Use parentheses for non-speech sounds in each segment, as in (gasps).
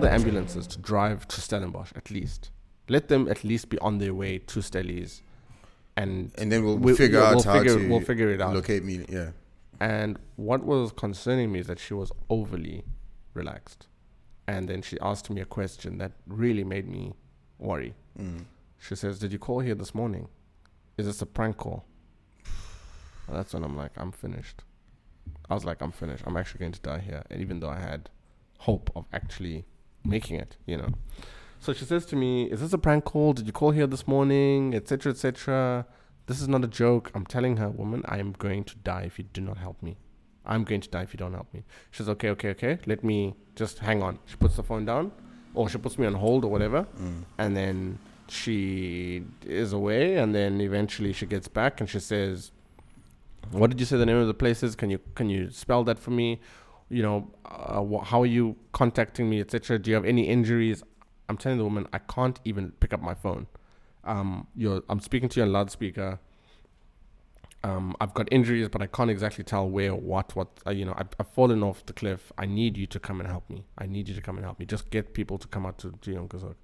tell the ambulances to drive to Stellenbosch at least. Let them at least be on their way to Stellies, and And then we'll we- figure yeah, out we'll how figure- to we'll figure it out. locate me. Yeah. And what was concerning me is that she was overly relaxed. And then she asked me a question that really made me worry. Mm. She says, Did you call here this morning? Is this a prank call? Well, (sighs) that's when I'm like, I'm finished. I was like, I'm finished. I'm actually going to die here. And even though I had hope of actually making it, you know. So she says to me, Is this a prank call? Did you call here this morning? Etc. Etc. This is not a joke. I'm telling her, woman, I am going to die if you do not help me. I'm going to die if you don't help me. She says, Okay, okay, okay. Let me just hang on. She puts the phone down, or she puts me on hold or whatever. Mm. And then she is away. And then eventually she gets back and she says, what did you say the name of the place is? Can you can you spell that for me? You know, uh, how are you contacting me, etc. Do you have any injuries? I'm telling the woman I can't even pick up my phone. Um, you're I'm speaking to you on loudspeaker. Um, I've got injuries, but I can't exactly tell where, what, what. Uh, you know, I've, I've fallen off the cliff. I need you to come and help me. I need you to come and help me. Just get people to come out to Jonkershoek.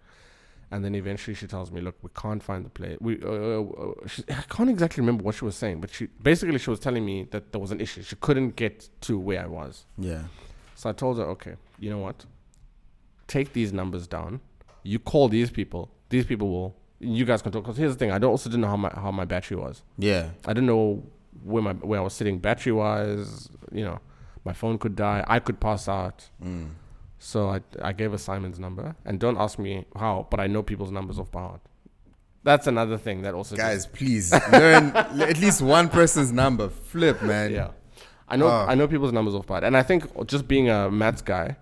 And then eventually she tells me, "Look, we can't find the place. We, uh, uh, she, I can't exactly remember what she was saying, but she basically she was telling me that there was an issue. She couldn't get to where I was. Yeah. So I told her, okay, you know what? Take these numbers down. You call these people. These people will. You guys can talk. Because here's the thing: I don't also didn't know how my how my battery was. Yeah. I didn't know where my where I was sitting battery wise. You know, my phone could die. I could pass out. Mm. So I, I gave her Simon's number, and don't ask me how, but I know people's numbers off by heart. That's another thing that also Guys, please learn (laughs) at least one person's number. Flip, man. yeah, I know Ah. I know people's numbers off by heart, and I think just being a maths guy,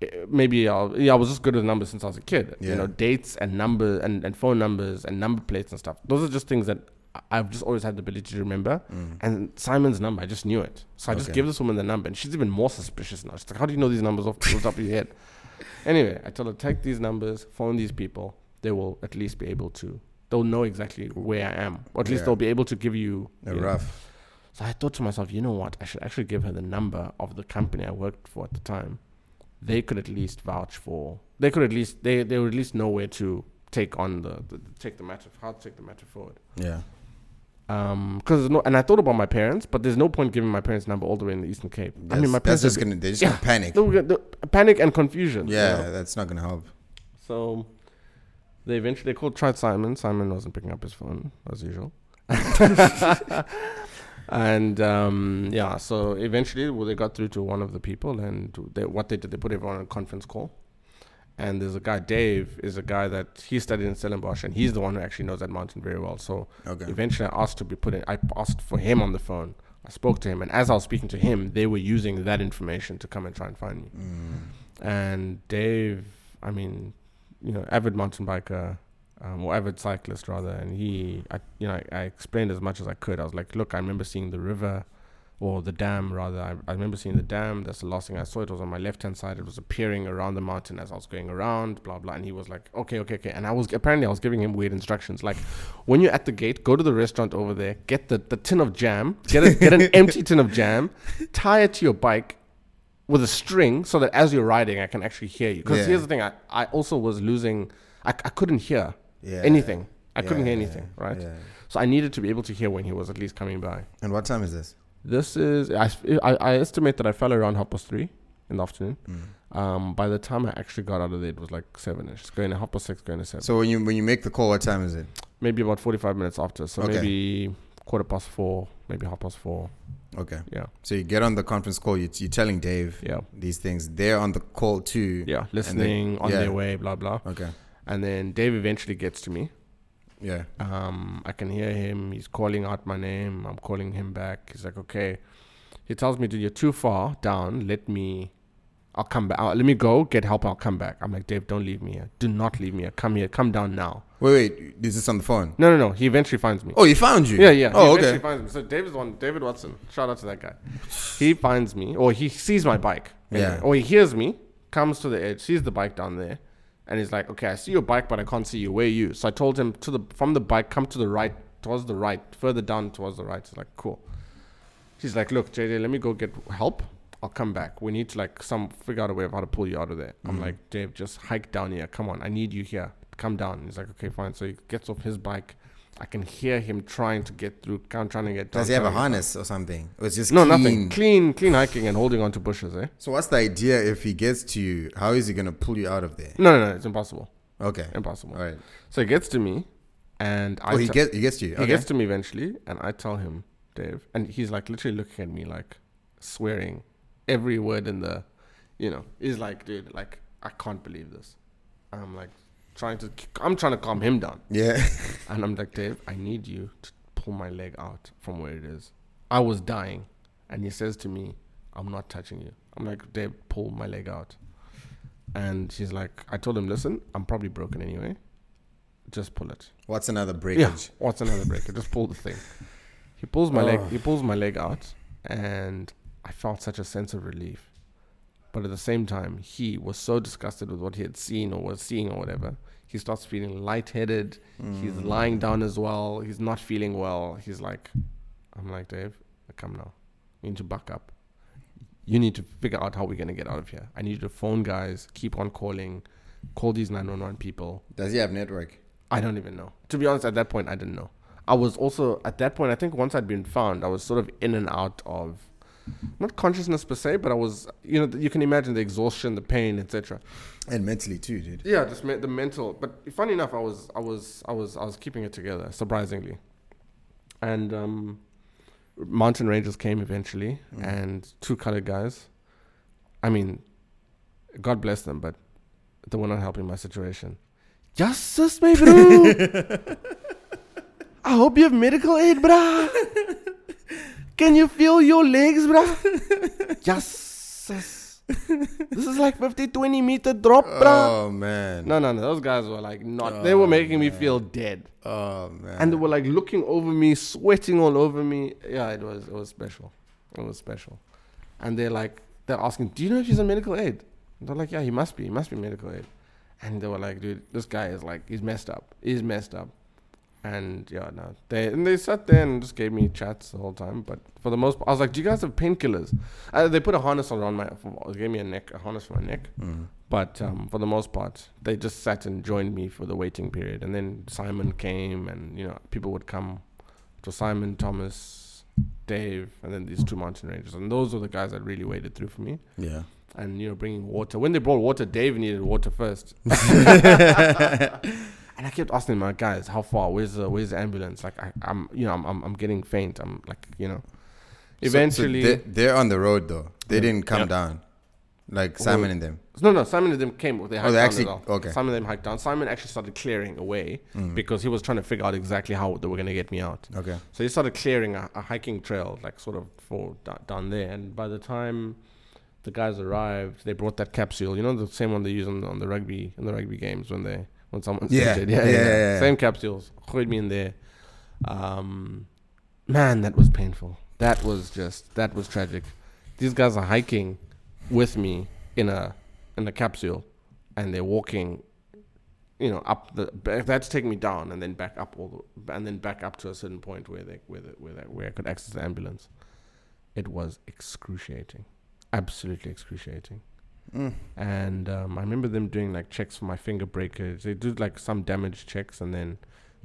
eh, maybe I'll, yeah, I was just good with numbers since I was a kid. Yeah. You know, dates and number and, and phone numbers and number plates and stuff. Those are just things that I- I've just always had the ability to remember. And Simon's number, I just knew it, so I just Mm. Gave this woman the number, and she's even more suspicious now. She's like, "How do you know these numbers off the top of your head?" (laughs) Anyway, I told her take these numbers, phone these people. They will at least be able to. They'll know exactly where I am, or at least Yeah. they'll be able to give you. A you know. rough. So I thought to myself, you know what? I should actually give her the number of the company I worked for at the time. They could at least vouch for. They could at least they they would at least know where to take on the, the take the matter how to take the matter forward. Yeah. Um, because no, and I thought about my parents, but there's no point giving my parents number all the way in the Eastern Cape. I mean, my parents that's just gonna they're just Yeah. gonna panic. they'll get the panic and confusion. you Yeah, know? that's not gonna help. So they eventually they called tried Simon. Simon wasn't picking up his phone as usual. (laughs) and um, yeah, so eventually well, they got through to one of the people, and they, what they did, they put everyone on a conference call. And there's a guy, Dave, is a guy that he studied in Stellenbosch, and he's the one who actually knows that mountain very well. So Okay. eventually, I asked to be put in. I asked for him on the phone. I spoke to him, and as I was speaking to him, they were using that information to come and try and find me. Mm. And Dave, I mean, you know, avid mountain biker, um, or avid cyclist rather, and he, I, you know, I, I explained as much as I could. I was like, look, I remember seeing the river, or the dam rather. I, I remember seeing the dam. That's the last thing I saw. It was on my left hand side. It was appearing around the mountain as I was going around. Blah blah. And he was like, okay, okay, okay. And I was apparently I was giving him weird instructions, like when you're at the gate, go to the restaurant over there, get the, the tin of jam, get a, get an (laughs) empty tin of jam, tie it to your bike with a string so that as you're riding, I can actually hear you. Because Yeah. here's the thing, I, I also was losing, I, I couldn't hear Yeah. anything. I couldn't hear anything, right? yeah. So I needed to be able to hear when he was at least coming by. And what time is this? This is, I, I, I estimate that I fell around half past three in the afternoon. Mm. Um, by the time I actually got out of there, it was like seven ish. Going to half past six, going to seven. So when you when you make the call, what time is it? maybe about 45 minutes after. So Okay. maybe quarter past four, maybe half past four. Okay. Yeah. So you get on the conference call. You, you're telling Dave Yeah. these things. They're on the call too. Yeah. Listening, on yeah. their way, blah, blah. Okay. And then Dave eventually gets to me. Yeah. Um, I can hear him. He's calling out my name. I'm calling him back. He's like, okay. He tells me, dude, you're too far down. Let me, I'll come back. I'll, let me go get help. I'll come back. I'm like, Dave, don't leave me here. Do not leave me here. Come here. Come down now. Wait, wait. Is this on the phone? No, no, no. He eventually finds me. Oh, he found you. Yeah, yeah. Oh, he okay. finds me. So David's one. David Watson. Shout out to that guy. He finds me, or he sees my bike. Anyway, Yeah. Or he hears me, comes to the edge, sees the bike down there, and he's like, "Okay, I see your bike, but I can't see you. Where are you?" So I told him to the from the bike, come to the right, towards the right, further down towards the right. He's like, "Cool." He's like, "Look, JJ, let me go get help. I'll come back. We need to like some figure out a way of how to pull you out of there. I'm Mhm. like, Dave, just hike down here. Come on, I need you here. Come down. He's like, okay, fine. So he gets off his bike. I can hear him trying to get through. Trying to get. Does he have a trying to get harness or something? It was just. No, clean. nothing. Clean, clean hiking and holding on to bushes. Eh? So what's the idea if he gets to you? How is he gonna pull you out of there? No, no, no. It's impossible. Okay. Impossible. All right. So he gets to me, and I. Oh, he te- gets he gets to you. He Okay. gets to me eventually, and I tell him, Dave, and he's like literally looking at me like swearing every word in the, you know, he's like, dude, like I can't believe this. And I'm like trying to, I'm trying to calm him down, yeah. (laughs) and I'm like, Dave, I need you to pull my leg out from where it is. I was dying, and he says to me, I'm not touching you. I'm like, Dave, pull my leg out. And she's like, I told him, listen, I'm probably broken anyway. Just pull it. What's another Yeah. breakage? What's another breaker? Just pull the thing. He pulls my leg. Oh. He pulls my leg out, and I felt such a sense of relief. But at the same time, he was so disgusted with what he had seen or was seeing or whatever. He starts feeling lightheaded. He's Mm. lying down as well. He's not feeling well. He's like, I'm like, Dave, come now. You need to buck up. You need to figure out how we're going to get out of here. I need you to phone guys, keep on calling, call these 911 people. Does he have network? I don't even know. To be honest, at that point, I didn't know. I was also at that point. I think once I'd been found, I was sort of in and out of not consciousness per se, but I was. You know, you can imagine the exhaustion, the pain, etc. And mentally too, dude. Yeah, just me- the mental. But funny enough, I was, I was, I was, I was keeping it together, surprisingly. And um, mountain rangers came eventually, Mm. and two colored guys. I mean, God bless them, but they were not helping my situation. Justice, bro. (laughs) I hope you have medical aid, bruh. (laughs) Can you feel your legs, bruh? (laughs) Justice. This is like 50, 20 meter drop, bruh. Oh man. No, no, no. Those guys were like not. they oh, were Oh, making me feel dead, Oh man. and they were like looking over me, sweating all over me. Yeah, it was. It was special. It was special. And they're like, they're asking, "Do you know if he's a medical aid?" And they're like, "Yeah, he must be. He must be medical aid." And they were like, "Dude, this guy is like, he's messed up. He's messed up." And yeah, no, they and they sat there and just gave me chats the whole time. But for the most part, I was like, "Do you guys have painkillers?" Uh, they put a harness around my, gave me a neck, a harness for my neck. Mm. But um, for the most part, they just sat and joined me for the waiting period. And then Simon came, and you know, people would come. to Simon, Thomas, Dave, and then these two mountain rangers, and those were the guys that really waited through for me. Yeah. And you know, bringing water. When they brought water, Dave needed water first. (laughs) (laughs) and I kept asking my guys, "How far? Where's the Where's the ambulance?" Like I, I'm, you know, I'm, I'm, I'm getting faint. I'm like, you know. Eventually, so, they, they're on the road though. They Yeah. didn't come Yeah. down, like Simon and them. No, no, Simon and them came. They hiked Oh, they down actually- okay. Simon and them hiked down. Simon actually started clearing away Mm. because he was trying to figure out exactly how they were going to get me out. Okay. So he started clearing a, a hiking trail, like sort of for down there. And by the time the guys arrived, they brought that capsule. You know, the same one they use on, on the rugby in the rugby games when they when someone's Yeah. Yeah, Yeah, yeah, yeah, yeah. Same capsules. Put me in there. Um, man, that was painful. That was just that was tragic. These guys are hiking with me in a in a capsule, and they're walking. You know, up the back- they had to take me down and then back up all the, and then back up to a certain point where they where the, where, they, where I could access the ambulance. It was excruciating, absolutely excruciating. Mm. And um, I remember them doing like checks for my finger breakers. They did like some damage checks, and then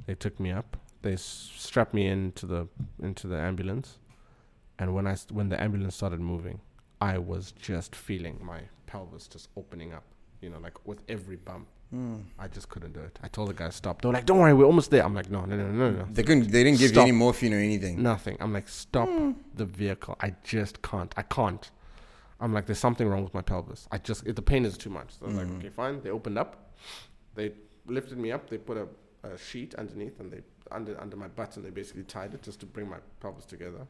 they took me up. They s- strapped me into the into the ambulance, and when I st- when the ambulance started moving, I was just feeling my pelvis just opening up. You know, like with every bump, Mm. I just couldn't do it. I told the guy stop. They were like, "Don't worry, we're almost there." I'm like, "No, no, no, no, no." They couldn't. They didn't give Stop. you any morphine or anything. Nothing. I'm like, stop the vehicle. I just can't. I can't. I'm like, there's something wrong with my pelvis. I just, it, the pain is too much. So I was Mhm. like, okay, fine. They opened up. They lifted me up. They put a, a sheet underneath and they, under, under my butt and they basically tied it just to bring my pelvis together.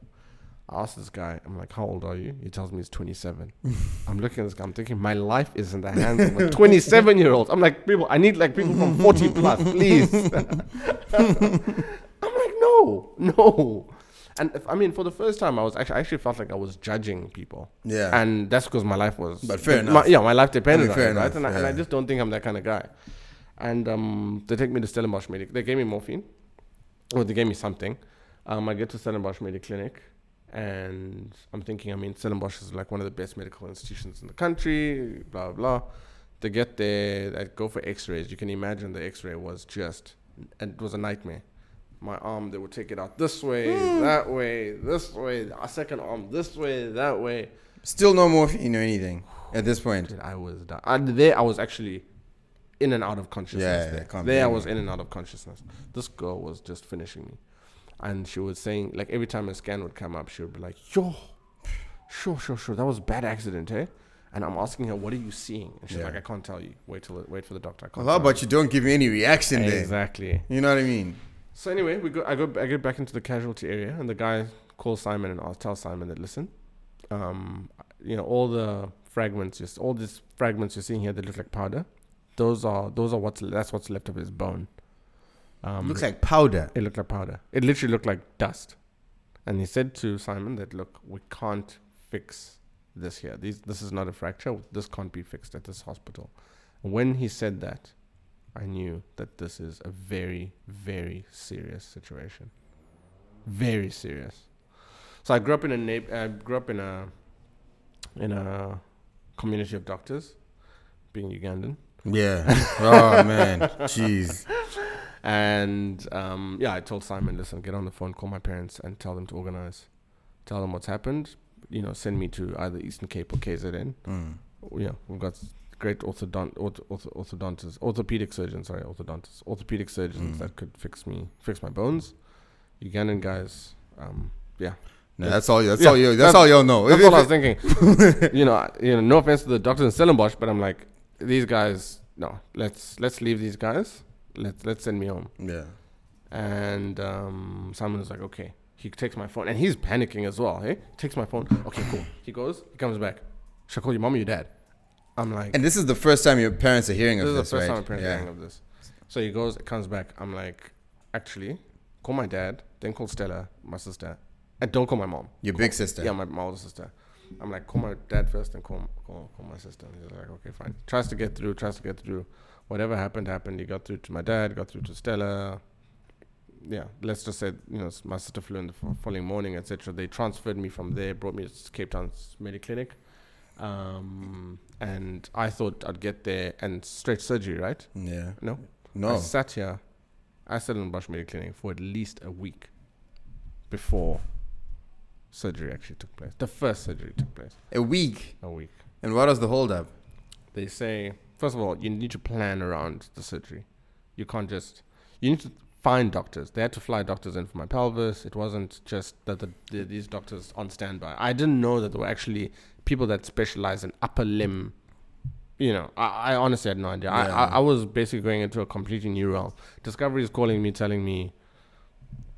I asked this guy, I'm like, how old are you? He tells me he's 27. (laughs) I'm looking at this guy, I'm thinking, my life is in the hands of a 27 year old. I'm like, people, I need like people from 40 plus, please. (laughs) (laughs) I'm like, no, no. And if, I mean, for the first time, I was actually, I actually felt like I was judging people. Yeah. And that's because my life was. But fair my- enough. yeah, my life depended I mean, fair on it, right? enough, And, I, and I just don't think I'm that kind of guy. And um, they take me to Stellenbosch Medic. They gave me morphine, or they gave me something. Um, I get to Stellenbosch Mediclinic, And I'm thinking, I mean, Stellenbosch is like one of the best medical institutions in the country, blah, blah, blah. They get there, they go for x rays. You can imagine the x ray was just, it was a nightmare. My arm, they would take it out this way, that way, this way, a second arm this way, that way. Still no morphine or anything at this point. Dude, I was done. And there, I was actually in and out of consciousness. Yeah, there, there I was in and out of consciousness. This girl was just finishing me, and she was saying like every time a scan would come up, she would be like, "Yo, sure, sure, sure, that was a bad accident, eh?" And I'm asking her, "What are you seeing?" And she's Yeah. like, "I can't tell you. Wait till wait for the doctor." I can't Well, how about you don't give me any reaction you." there? exactly? You know what I mean? So anyway, we go. I go. I get back into the casualty area, and the guy calls Simon and I'll tell Simon that listen, um, you know, all the fragments, just all these fragments you're seeing here that look like powder. Those are those are what's that's what's left of his bone. Um, Looks like powder. it looked like powder. It literally looked like dust. And he said to Simon that look, we can't fix this here. These this is not a fracture. This can't be fixed at this hospital. When he said that, I knew that this is a very, very serious situation. Very serious. So I grew up in a neigh- I grew up in a in a community of doctors, being Ugandan. Yeah. oh (laughs) man. Jeez. And um, yeah, I told Simon, listen, get on the phone, call my parents, and tell them to organize. Tell them what's happened. You know, send me to either Eastern Cape or KZN. Mm. Yeah, we've got great orthodont, orth, orth, orthodontists, orthopedic surgeons. Sorry, orthodontists, orthopedic surgeons Mm. that could fix me, fix my bones. Ugandan guys. Um, yeah, No, that's all. That's Yeah, all you. That's, that's- all you'll know. that's (laughs) all I was thinking. you know, you know, no offense to the doctors in Stellenbosch, but I'm like, these guys. No, let's let's leave these guys. Let's let's send me home. yeah. And um, Simon was like, okay. He takes my phone, and he's panicking as well. Hey, takes my phone. Okay, cool. He goes. He comes back. Should I call your mom or your dad? I'm like, And this is the first time your parents are hearing this of is the first right? time I'm parents yeah. hearing of this. So he goes, comes back. I'm like, actually, call my dad, then call Stella, my sister, and don't call my mom. Your big sister. Yeah, my, my older sister. I'm like, call my dad first, then call, call call my sister. And he's like, okay, fine. Tries to get through, tries to get through. Whatever happened, happened. He got through to my dad, got through to Stella. Yeah, let's just say, you know, my sister flew in the following morning, etc. They transferred me from there, brought me to Cape Town's Mediclinic. Um, and I thought I'd get there and straight surgery, right? Yeah. No. No. I sat here. I sat in Bosch Clinic for at least a week before surgery actually took place. The first surgery took place. A week. A week. And what was the holdup? They say, first of all, you need to plan around the surgery. You can't just, you need to find doctors. They had to fly doctors in for my pelvis. It wasn't just that the, the, these doctors on standby. I didn't know that there were actually people that specialize in upper limb. You know, I, I honestly had no idea. I, Yeah. I, I was basically going into a completely new realm. Discovery is calling me, telling me,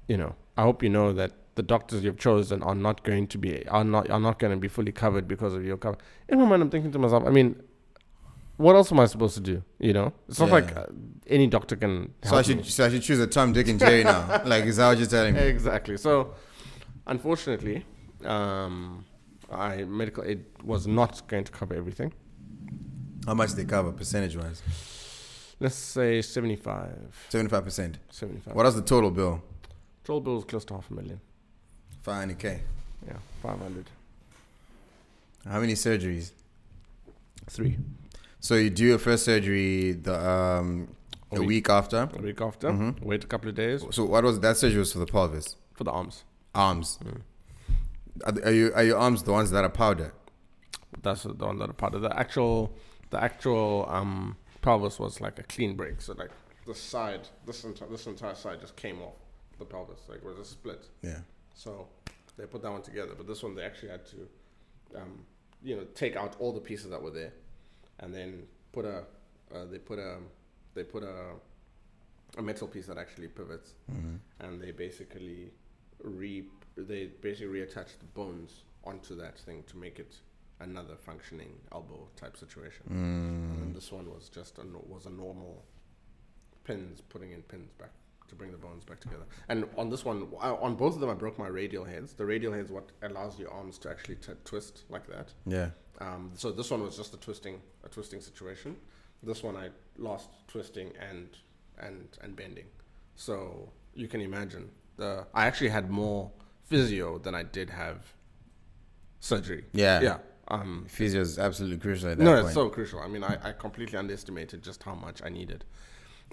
you know, I hope you know that the doctors you've chosen are not going to be are not are not going to be fully covered because of your cover. In my mind, I'm thinking to myself, I mean, what else am I supposed to do? You know, it's not Yeah. like uh, any doctor can help So I should me. so I should choose a Tom, Dick, and Jerry now. (laughs) like is that what you're telling me? Exactly. So, unfortunately, um, I medical aid was not going to cover everything. How much they cover percentage wise? Let's say 75. Seventy five percent. 75. What was the total bill? Total bill was close to half a million. Five hundred k. Yeah, 500. How many surgeries? Three. So you do your first surgery the um A a week. week after. A week after, Mhm. wait a couple of days So what was that surgery was for the pelvis, for the arms. arms. Mm. Are, you are your arms the ones that are powder? That's the one that are part of the actual. The actual um, pelvis was like a clean break. So like the side, this entire this entire side just came off the pelvis. Like it was a split. Yeah. So they put that one together, but this one they actually had to, um, you know, take out all the pieces that were there, and then put a, uh, they put a, they put a, a metal piece that actually pivots, Mhm. and they basically re, they basically reattach the bones onto that thing to make it another functioning elbow type situation. And Mm. this one was just a no, was a normal pins putting in pins back to bring the bones back together. And on this one, I, on both of them, I broke my radial heads. The radial heads what allows your arms to actually t- twist like that. Yeah. Um, so this one was just a twisting a twisting situation. This one I lost twisting and and and bending. So you can imagine the I actually had more physio than I did have surgery. Yeah. Yeah. Um, Physio is absolutely crucial at that no, point. it's so crucial. I mean, I, I completely underestimated just how much I needed.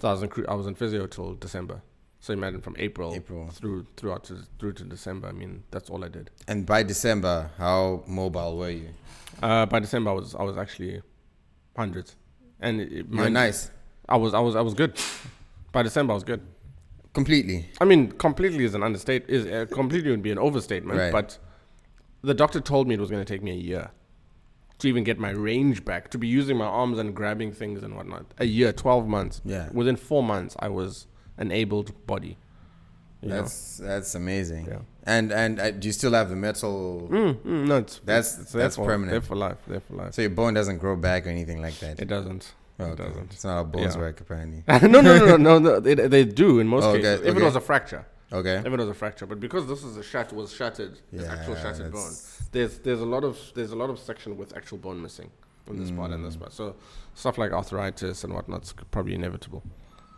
So I was in I was in physio till December. So imagine from April, April. through throughout to, through to December. I mean, that's all I did. and by December, how mobile were you? Uh, by December, I was I was actually hundreds, and it, were nice. I was I was I was good. By December, I was good. Completely. I mean, completely is an understate. Is uh, completely would be an overstatement. Right. But the doctor told me it was going to take me a year to even get my range back, to be using my arms and grabbing things and whatnot. A year, twelve months. Yeah. Within four months, I was an abled body. You know? That's that's amazing. Yeah. And and uh, do you still have the metal? Mm, mm, no, it's That's- it's there that's permanent. There for life. There for life. So your bone doesn't grow back or anything like that. It doesn't. Oh, It doesn't. It's not how bones Yeah. work apparently. (laughs) no, no, no, no, no. (laughs) no they, they do in most Oh, okay, cases. If okay. it was a fracture, Okay. if it was a fracture, but because this is a shat was shattered, it's actual shattered bone. There's there's a lot of there's a lot of section with actual bone missing in this part and Mm. this part. So stuff like arthritis and whatnot's probably inevitable.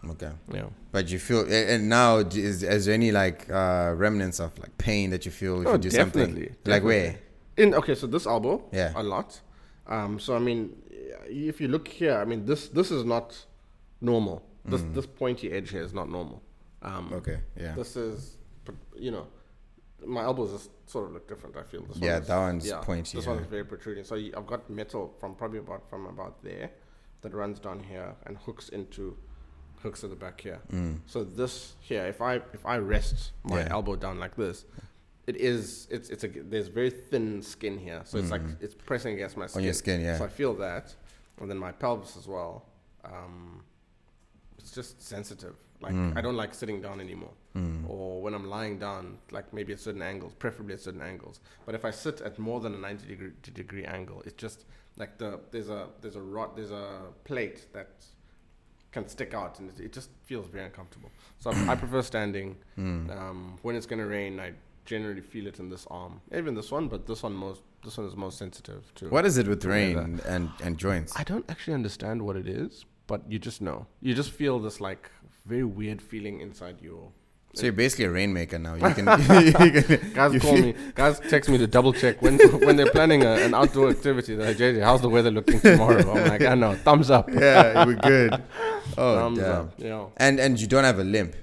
Okay. Yeah. But you feel, and now is, is there any like uh, remnants of like pain that you feel if Oh, you do something? definitely, Like where? In okay, so this elbow, Yeah. a lot. Um, so I mean, if you look here, I mean this this is not normal. This this pointy edge here is not normal. Um, Mm. Okay. Yeah. This is, you know, my elbows just sort of look different. I feel this Yeah, one is, that one's pointy, This one yeah. is very protruding. So I've got metal from probably about from about there that runs down here and hooks into hooks at the back here. So this here, if I if I rest my Mm. Yeah. elbow down like this, it is it's it's a there's very thin skin here, so it's like it's pressing against my skin. Mm. your skin, yeah. So I feel that, and then my pelvis as well. Um, it's just sensitive. Like Mm. I don't like sitting down anymore, or when I'm lying down, like maybe at certain angles, preferably at certain angles. But if I sit at more than a 90 degree, degree angle, it's just like the there's a there's a rod there's a plate that can stick out, and it, it just feels very uncomfortable. So I, I prefer standing. Um, when it's gonna rain, I generally feel it in this arm, even this one, but this one most this one is most sensitive to. What is it with rain weather. and, and joints? I don't actually understand what it is, but you just know. You just feel this like very weird feeling inside your. So you're basically a rainmaker now. You can, (laughs) (laughs) you can Guys you call me. Guys text me to double check when (laughs) when they're planning a, an outdoor activity. They're like, JJ, how's the weather looking tomorrow? I'm like, I know. Thumbs up. Yeah, we're good. Oh, Thumbs damn. up. Know. And and you don't have a limp.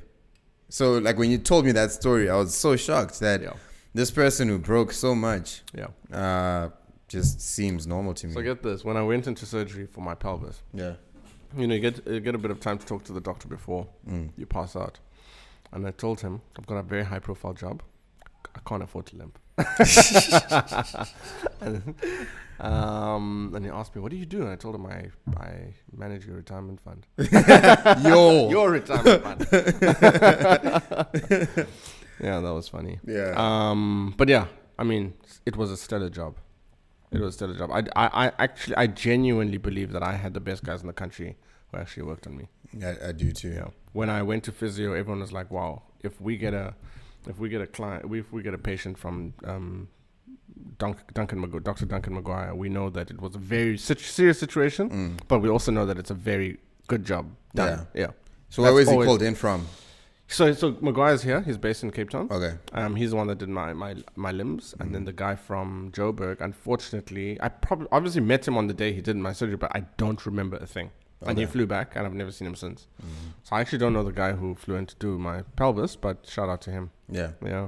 So like when you told me that story, I was so shocked that Yeah. this person who broke so much Yeah. uh, just seems normal to me. So get this. When I went into surgery for my pelvis, yeah. you know, you get you get a bit of time to talk to the doctor before Mm. you pass out. And I told him I've got a very high profile job. I can't afford to limp. (laughs) (laughs) and, um, and he asked me, "What do you do?" And I told him I I manage your retirement fund. (laughs) Yo. your retirement fund. (laughs) yeah, that was funny. yeah. Um, but yeah, I mean, it was a stellar job. It was a stellar job. I, I, I actually, I genuinely believe that I had the best guys in the country who actually worked on me. I, I do too. Yeah. When I went to physio, everyone was like, "Wow, if we get a, if we get a client, if we get a patient from um, Dunk, Duncan, Magu- Dr. Duncan Maguire, we know that it was a very sit- serious situation, Mm. but we also know that it's a very good job done. Yeah. So where That's was he called in from? So, so Maguire's here. He's based in Cape Town. Okay. Um, he's the one that did my my, my limbs, and then the guy from Joburg. Unfortunately, I probably obviously met him on the day he did my surgery, but I don't remember a thing. And he flew back, and I've never seen him since. So I actually don't know the guy who flew in to do my pelvis, but shout out to him. Yeah. Yeah,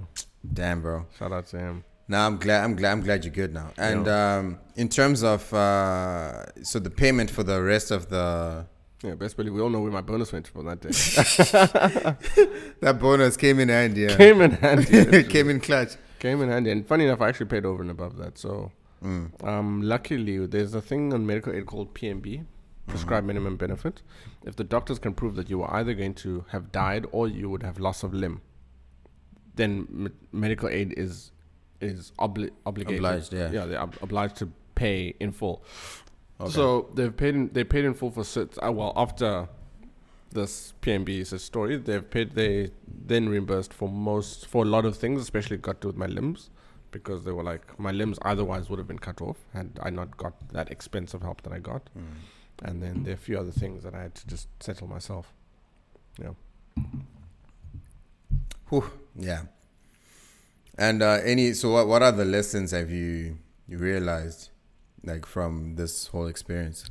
Damn, bro. shout out to him. Now I'm glad. I'm glad. I'm glad you're good now. And um, in terms of uh, so the payment for the rest of the Yeah, best believe we all know where my bonus went for that day. (laughs) that bonus came in handy. Yeah. Came in handy. (laughs) came in clutch. Came in handy, and funny enough, I actually paid over and above that. So, Mm. um, luckily, there's a thing on medical aid called PMB, prescribed minimum benefit. If the doctors can prove that you were either going to have died or you would have loss of limb, then me- medical aid is is obli- obligated. Obliged, yeah. yeah, they're ob- obliged to pay in full. Okay. So they've paid in, they paid in full for sit. Uh, well, after this PMB is a story, they've paid they then reimbursed for most for a lot of things, especially got to do with my limbs, because they were like my limbs otherwise would have been cut off had I not got that expensive help that I got, and then there are a few other things that I had to just settle myself. Yeah. Whew, yeah. And uh, any so what what other lessons have you you realized like from this whole experience?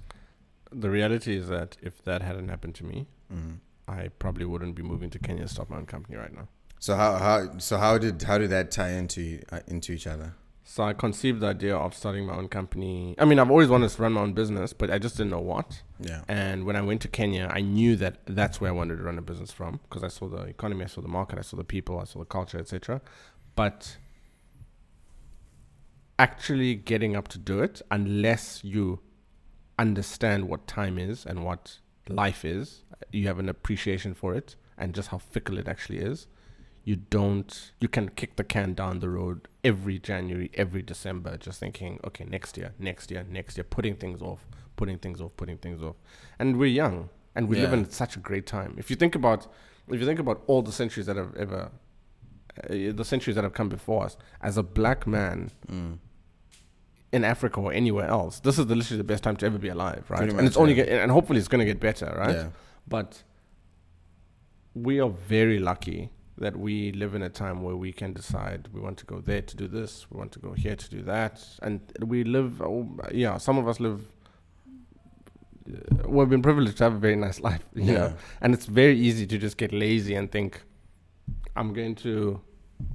The reality is that if that hadn't happened to me, Mm. I probably wouldn't be moving to Kenya to start my own company right now. So how how so how did how did that tie into uh, into each other? So I conceived the idea of starting my own company. I mean, I've always wanted to run my own business, but I just didn't know what. Yeah. And when I went to Kenya, I knew that that's where I wanted to run a business from because I saw the economy, I saw the market, I saw the people, I saw the culture, etc. But actually getting up to do it, unless you understand what time is and what life is, you have an appreciation for it and just how fickle it actually is. You don't, you can kick the can down the road every January, every December, just thinking, okay, next year, next year, next year, putting things off, putting things off, putting things off. And we're young and we live Yeah. in such a great time. If you think about, if you think about all the centuries that have ever, uh, the centuries that have come before us, as a black man, Mm. in Africa or anywhere else, this is the, literally the best time to ever be alive, right? Pretty and much, it's only yeah. get, and hopefully it's going to get better, right? Yeah. But we are very lucky that we live in a time where we can decide we want to go there to do this, we want to go here to do that, and we live. oh, Yeah, some of us live. uh, We've been privileged to have a very nice (laughs) life, you Yeah. know, and it's very easy to just get lazy and think, "I'm going to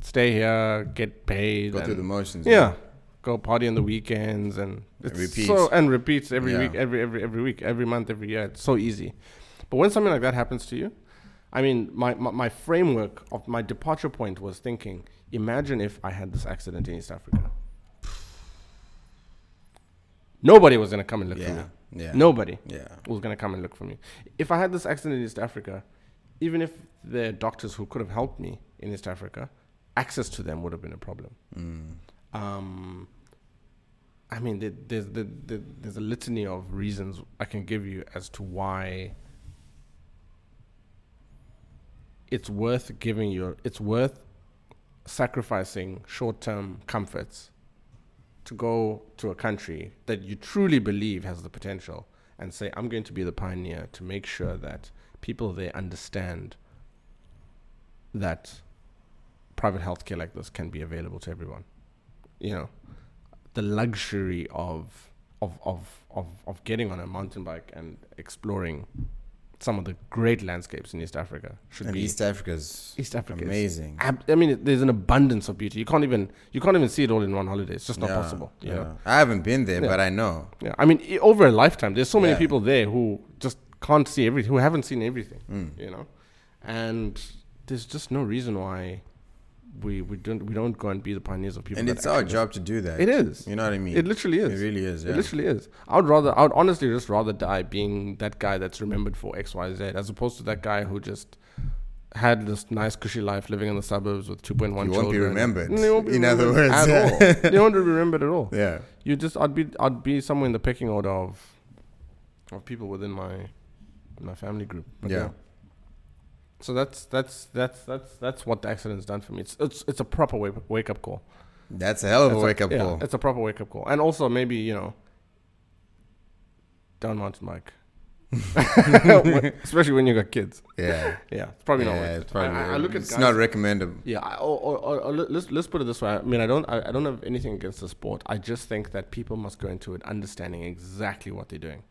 stay here, get paid, Go and through the motions. yeah. Go party on the weekends and it's repeats. so and repeats every Yeah. week, every every every week, every month, every year. It's so easy. But when something like that happens to you, I mean, my, my, my framework of my departure point was thinking, imagine if I had this accident in East Africa. Nobody was gonna come and look for me. Yeah. Yeah. Nobody Yeah. was gonna come and look for me. If I had this accident in East Africa, even if the doctors who could have helped me in East Africa, access to them would have been a problem. Mm. Um, I mean, there, there's the, the, there's a litany of reasons I can give you as to why it's worth giving your it's worth sacrificing short-term comforts to go to a country that you truly believe has the potential and say I'm going to be the pioneer to make sure that people there understand that private healthcare like this can be available to everyone you know the luxury of of of of, of getting on a mountain bike and exploring some of the great landscapes in East Africa should And be East Africa's East Africa. is amazing. ab- I mean, there's an abundance of beauty. You can't even you can't even see it all in one holiday. It's just not Yeah, possible. You yeah. know? I haven't been there, Yeah. but I know. Yeah. I mean, over a lifetime, there's so many Yeah. people there who just can't see everything, who haven't seen everything. Mm. You know, and there's just no reason why we we don't we don't go and be the pioneers of people. And it's our job to do that. It is. You know what I mean? It literally is. It really is. Yeah. It literally is. I would rather, I would honestly just rather die being that guy that's remembered for X, Y, Z, as opposed to that guy who just had this nice cushy life living in the suburbs with 2.1 You won't be remembered, No, you won't be in other words, at all. (laughs) you won't be remembered at all. yeah. You just, I'd be, I'd be somewhere in the pecking order of, of people within my, my family group. But Yeah. So that's that's that's that's that's what the accident's done for me. It's it's it's a proper wake wake up call. That's a hell of a It's wake up yeah, call. It's a proper wake up call, and also maybe you know, down mountain bike, (laughs) especially when you got kids. Yeah. (laughs) Yeah, it's probably not. yeah, worth it's it. probably I, I, I look at it's guys. not recommendable. yeah, I, or, or, or, or let- let's let's put it this way. I mean, I don't I, I don't have anything against the sport. I just think that people must go into it understanding exactly what they're doing.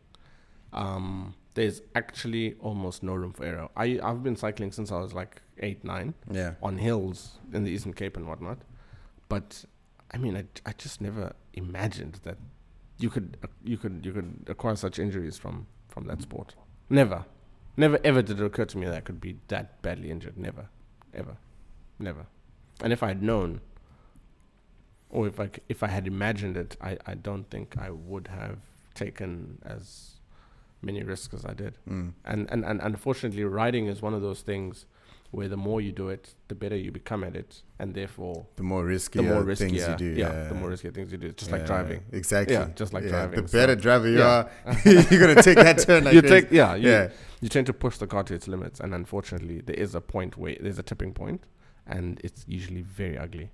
Um, there's actually almost no room for error. I I've been cycling since I was like eight nine Yeah. on hills in the Eastern Cape and whatnot. But I mean, I, I just never imagined that you could uh, you could you could acquire such injuries from from that sport. Never, never ever did it occur to me that I could be that badly injured. Never, ever, never. And if I had known, or if I if I had imagined it, I, I don't think I would have taken as many risks as I did Mm. and, and, and unfortunately writing is one of those things where the more you do it the better you become at it and therefore The more risky the more things you do. yeah, Yeah. the more risky things you do just Yeah, like driving Exactly. Yeah, just like driving, The so- better driver you Yeah. are, (laughs) (laughs) you're gonna take that turn. Like you crazy. take yeah you, yeah. you tend to push the car to its limits and unfortunately there is a point where there's a tipping point and it's usually very ugly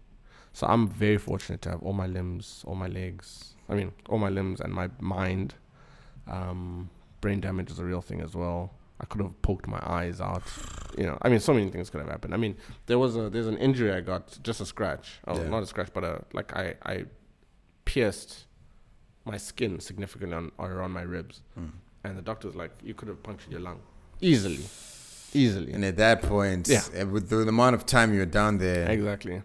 so i'm very fortunate to have all my limbs all my legs i mean all my limbs and my mind um, brain damage is a real thing as well I could have poked my eyes out. You know, I mean, so many things could have happened. I mean, there was a there's an injury I got, just a scratch. Oh, Yeah. not a scratch, but a like I I pierced my skin significantly on around my ribs, Mm. and the doctor was like, "You could have punctured your lung easily, easily." And at that point, Yeah. eh, with the amount of time you were down there, exactly.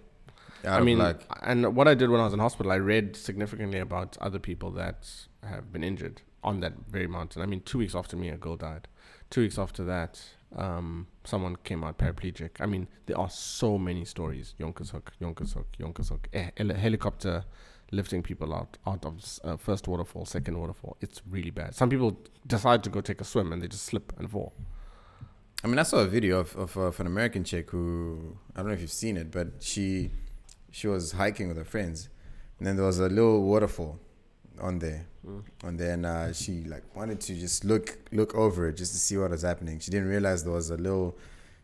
I mean, luck. and what I did when I was in hospital, I read significantly about other people that have been injured on that very mountain. I mean, two weeks after me, a girl died. Two weeks after that, um, someone came out paraplegic. I mean, there are so many stories. Jonkershoek, Yonkers Hook, Jonkershoek. Heli- helicopter lifting people out out of uh, first waterfall, second waterfall. It's really bad. Some people decide to go take a swim and they just slip and fall. I mean, I saw a video of, of, of an American chick who I don't know if you've seen it, but she she was hiking with her friends, and then there was a little waterfall on there, and then uh, she like wanted to just look look over it just to see what was happening. She didn't realize there was a little,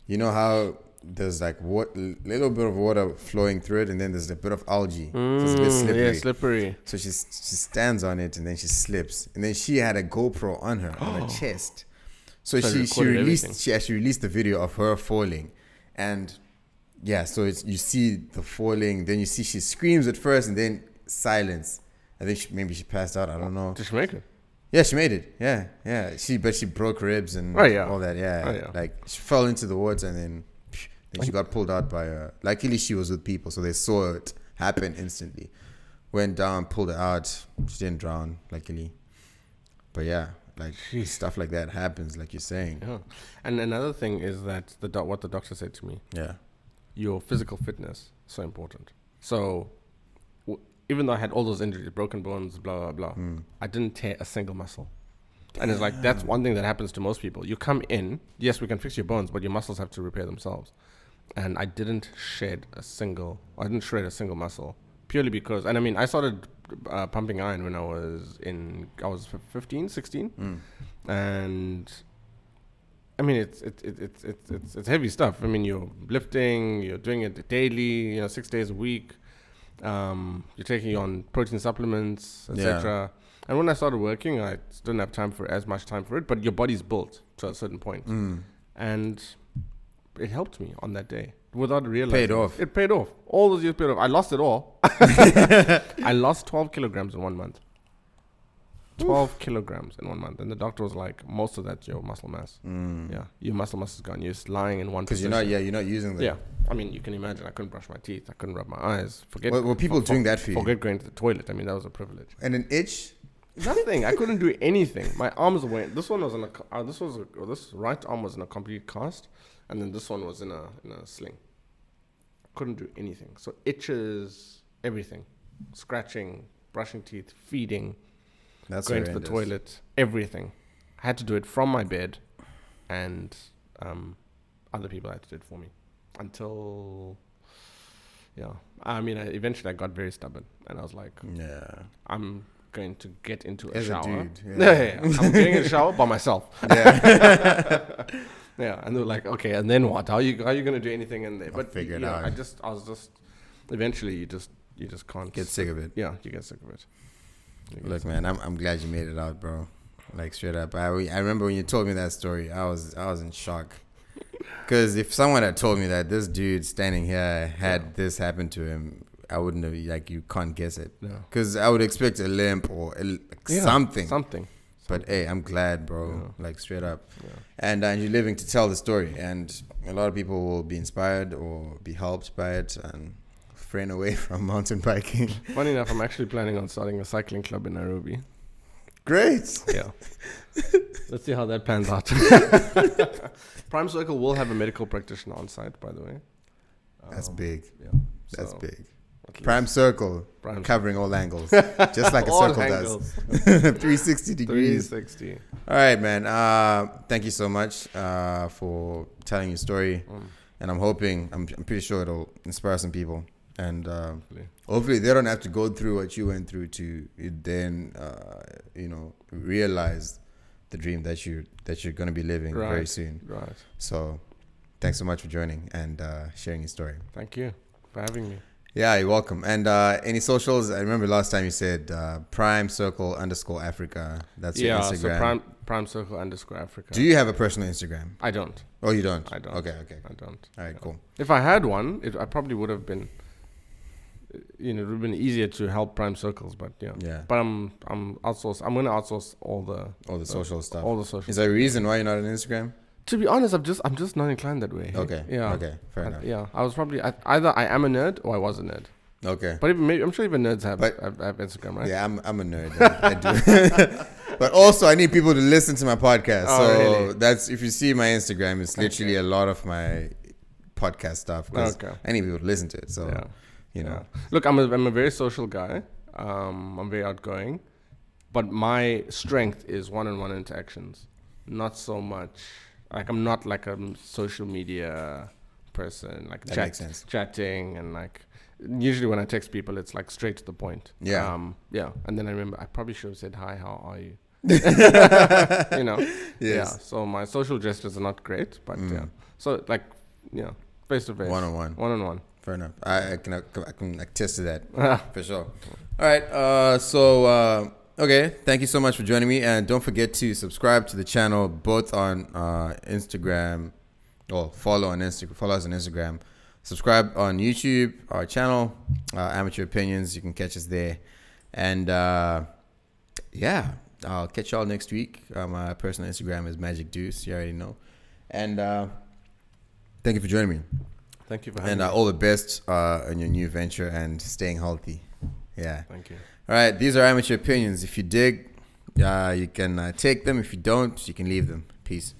you know how there's like what little bit of water flowing through it, and then there's a bit of algae, so it's a bit Mm, slippery. Yeah, slippery. So she she stands on it and then she slips and then she had a GoPro on her on her (gasps) chest. So, So she she released everything. she actually released the video of her falling, and yeah, so it's you see the falling, then you see she screams at first and then silence. I think she, maybe she passed out. I don't know. Did she make it? Yeah, she made it. Yeah, yeah. She but she broke ribs and Oh, yeah. all that. Yeah. Oh, yeah. like she fell into the water and then then she got pulled out by. Uh, luckily, she was with people, so they saw it happen instantly. Went down, pulled her out. She didn't drown, luckily. But yeah, like stuff like that happens, like you're saying. Yeah. And another thing is that the doc- what the doctor said to me, Yeah. your physical fitness so important. So even though I had all those injuries, broken bones, blah blah blah, Hmm. I didn't tear a single muscle. And it's like that's one thing that happens to most people. You come in, yes, we can fix your bones, but your muscles have to repair themselves. And I didn't shed a single, I didn't shred a single muscle purely because, and I mean, I started uh, pumping iron when I was in, I was fif- 15, 16, Hmm. and I mean, it's it's it's it's it's it's, it's heavy stuff. I mean, you're lifting, you're doing it daily, you know, six days a week. Um, you're taking on protein supplements, etc. And when I started working, I didn't have time for as much time for it. But your body's built to a certain point, Mm. and it helped me on that day without realizing. It paid off. It paid off. All those years paid off. I lost it all. (laughs) I lost 12 kilograms in one month. 12 kilograms in one month. And the doctor was like, most of that's your muscle mass. Mm. Yeah, your muscle mass is gone. You're just lying in one Because you're not, yeah, you're not using the. Yeah, I mean, you can imagine. I couldn't brush my teeth. I couldn't rub my eyes. Forget. Were, were people for- doing that for you? Forget going to the toilet. I mean, that was a privilege. And an itch? Nothing. I couldn't do (laughs) anything. My arms went. This one was in a. Uh, this was a, this right arm was in a complete cast, and then this one was in a in a sling. Couldn't do anything. So itches, everything, scratching, brushing teeth, feeding, That's going to the toilet, everything. I had to do it from my bed, and um, other people had to do it for me until. Yeah, I mean, I, eventually I got very stubborn, and I was like, Yeah. I'm going to get into a As a shower. dude, Yeah. (laughs) yeah. yeah, yeah. I'm getting in a shower by myself. (laughs) Yeah. (laughs) Yeah, and they were like, okay, and then what? How are you how are you gonna do anything in there? I'll But figure it out. I just I was just eventually you just you just can't Get sick of it. Yeah, you get sick of it. You Look, man, I'm I'm glad you made it out, bro. Like straight up, I I remember when you told me that story, I was I was in shock. Because if someone had told me that this dude standing here had Yeah. this happen to him, I wouldn't have like you can't guess it. No. Because I would expect a limp or a, like Yeah, something. Something. But hey, I'm glad, bro. Yeah. Like straight up, and uh, you're living to tell the story, and a lot of people will be inspired or be helped by it and friend away (laughs) from mountain biking. Funny enough, I'm actually planning on starting a cycling club in Nairobi. Great. Yeah. (laughs) Let's see how that pans out. (laughs) Prime Circle will have a medical practitioner on site, by the way. That's Um, big. Yeah. That's so big. Prime circle, Prime covering all angles, (laughs) just like a circle angles. does. 360 degrees. 360. All right, man. Uh, thank you so much uh, for telling your story, Mm, and I'm hoping, I'm, I'm pretty sure it'll inspire some people, and uh, hopefully. hopefully they don't have to go through what you went through to then, uh, you know, realize the dream that you that you're gonna be living very soon. Right. So, thanks so much for joining and uh, sharing your story. Thank you for having me. Yeah, you're welcome. And uh, any socials? I remember last time you said uh, Prime Circle underscore Africa. That's your yeah, Instagram. so prime prime circle underscore Africa. Do you have a personal Instagram? I don't. Oh, you don't. I don't. Okay, okay. I don't. All right, cool. If I had one, it I probably would have been. You know, it would have been easier to help prime circles, but yeah. Yeah, But I'm I'm outsource. I'm gonna outsource all the all the uh, social stuff. all the social. Is there a reason why you're not on Instagram? To be honest, I'm just I'm just not inclined that way. Okay. Yeah. Okay. Fair I- enough. yeah, I was probably I, either I am a nerd or I was a nerd. Okay. But even maybe, I'm sure even nerds have, But- have, have Instagram, right? Yeah, I'm I'm a nerd. I, I do. (laughs) but also, I need people to listen to my podcast. Oh, so really? that's if you see my Instagram, it's literally a lot of my podcast stuff. Okay. I need people to listen to it. So yeah. You know, Yeah. Look, I'm a, I'm a very social guy. Um, I'm very outgoing, but my strength is one-on-one interactions. Not so much like I'm not like a social media person, like That chat, makes sense. chatting and like. Usually when I text people, it's like straight to the point. Yeah. Um, yeah. And then I remember I probably should have said hi. How are you? (laughs) you know. Yeah. So my social gestures are not great, but Mm. yeah. So like, yeah, face to face, one on one. one on one. Fair enough. I, I can I can attest to that (laughs) for sure. All right. Uh, so uh, okay, thank you so much for joining me, and don't forget to subscribe to the channel both on uh, Instagram, or follow on Instagram. Follow us on Instagram. Subscribe on YouTube, our channel, uh, Amateur Opinions. You can catch us there, and uh, yeah, I'll catch y'all next week. Uh, my personal Instagram is Magic Deuce. You already know, and uh, thank you for joining me. Thank you for having And me. uh, all the best uh, in your new venture and staying healthy. Yeah. Thank you. All right. These are amateur opinions. If you dig, uh, you can uh, take them. If you don't, you can leave them. Peace.